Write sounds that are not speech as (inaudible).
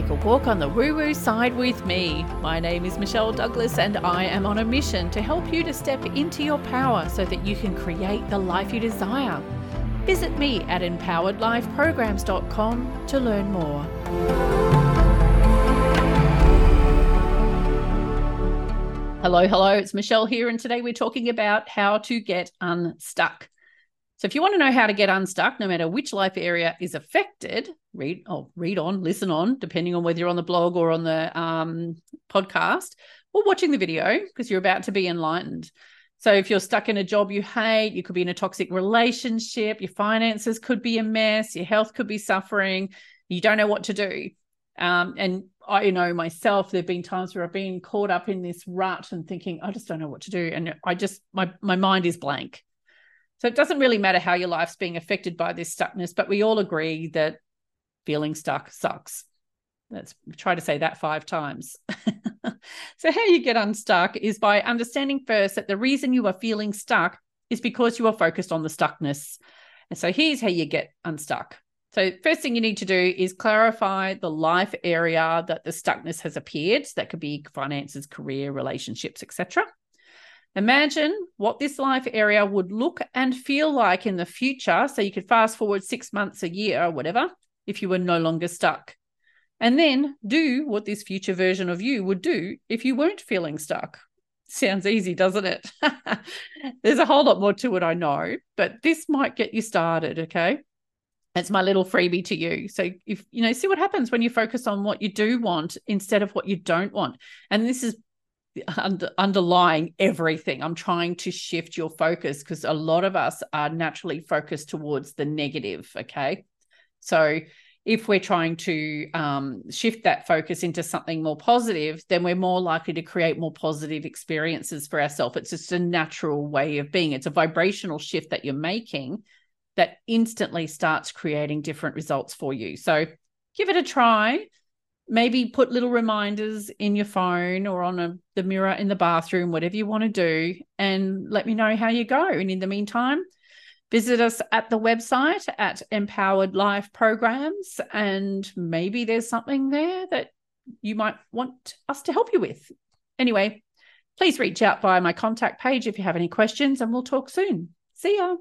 take a walk on the woo woo side with me. My name is Michelle Douglas, and I am on a mission to help you to step into your power so that you can create the life you desire. Visit me at empoweredlifeprograms.com to learn more. Hello, hello, it's Michelle here, and today we're talking about how to get unstuck. So if you want to know how to get unstuck, no matter which life area is affected, read oh read on, listen on, depending on whether you're on the blog or on the um, podcast or watching the video, because you're about to be enlightened. So if you're stuck in a job you hate, you could be in a toxic relationship, your finances could be a mess, your health could be suffering, you don't know what to do. Um, and I know myself, there have been times where I've been caught up in this rut and thinking, I just don't know what to do. And I just my my mind is blank. So it doesn't really matter how your life's being affected by this stuckness, but we all agree that feeling stuck sucks. Let's try to say that five times. (laughs) so, how you get unstuck is by understanding first that the reason you are feeling stuck is because you are focused on the stuckness. And so, here's how you get unstuck. So, first thing you need to do is clarify the life area that the stuckness has appeared. That could be finances, career, relationships, etc. Imagine what this life area would look and feel like in the future. So you could fast forward six months, a year, or whatever, if you were no longer stuck. And then do what this future version of you would do if you weren't feeling stuck. Sounds easy, doesn't it? (laughs) There's a whole lot more to it, I know, but this might get you started. Okay. It's my little freebie to you. So if you know, see what happens when you focus on what you do want instead of what you don't want. And this is under, underlying everything. I'm trying to shift your focus because a lot of us are naturally focused towards the negative. Okay. So if we're trying to um, shift that focus into something more positive, then we're more likely to create more positive experiences for ourselves. It's just a natural way of being. It's a vibrational shift that you're making that instantly starts creating different results for you. So give it a try maybe put little reminders in your phone or on a, the mirror in the bathroom, whatever you want to do, and let me know how you go. And in the meantime, visit us at the website at Empowered Life Programs, and maybe there's something there that you might want us to help you with. Anyway, please reach out via my contact page if you have any questions, and we'll talk soon. See ya.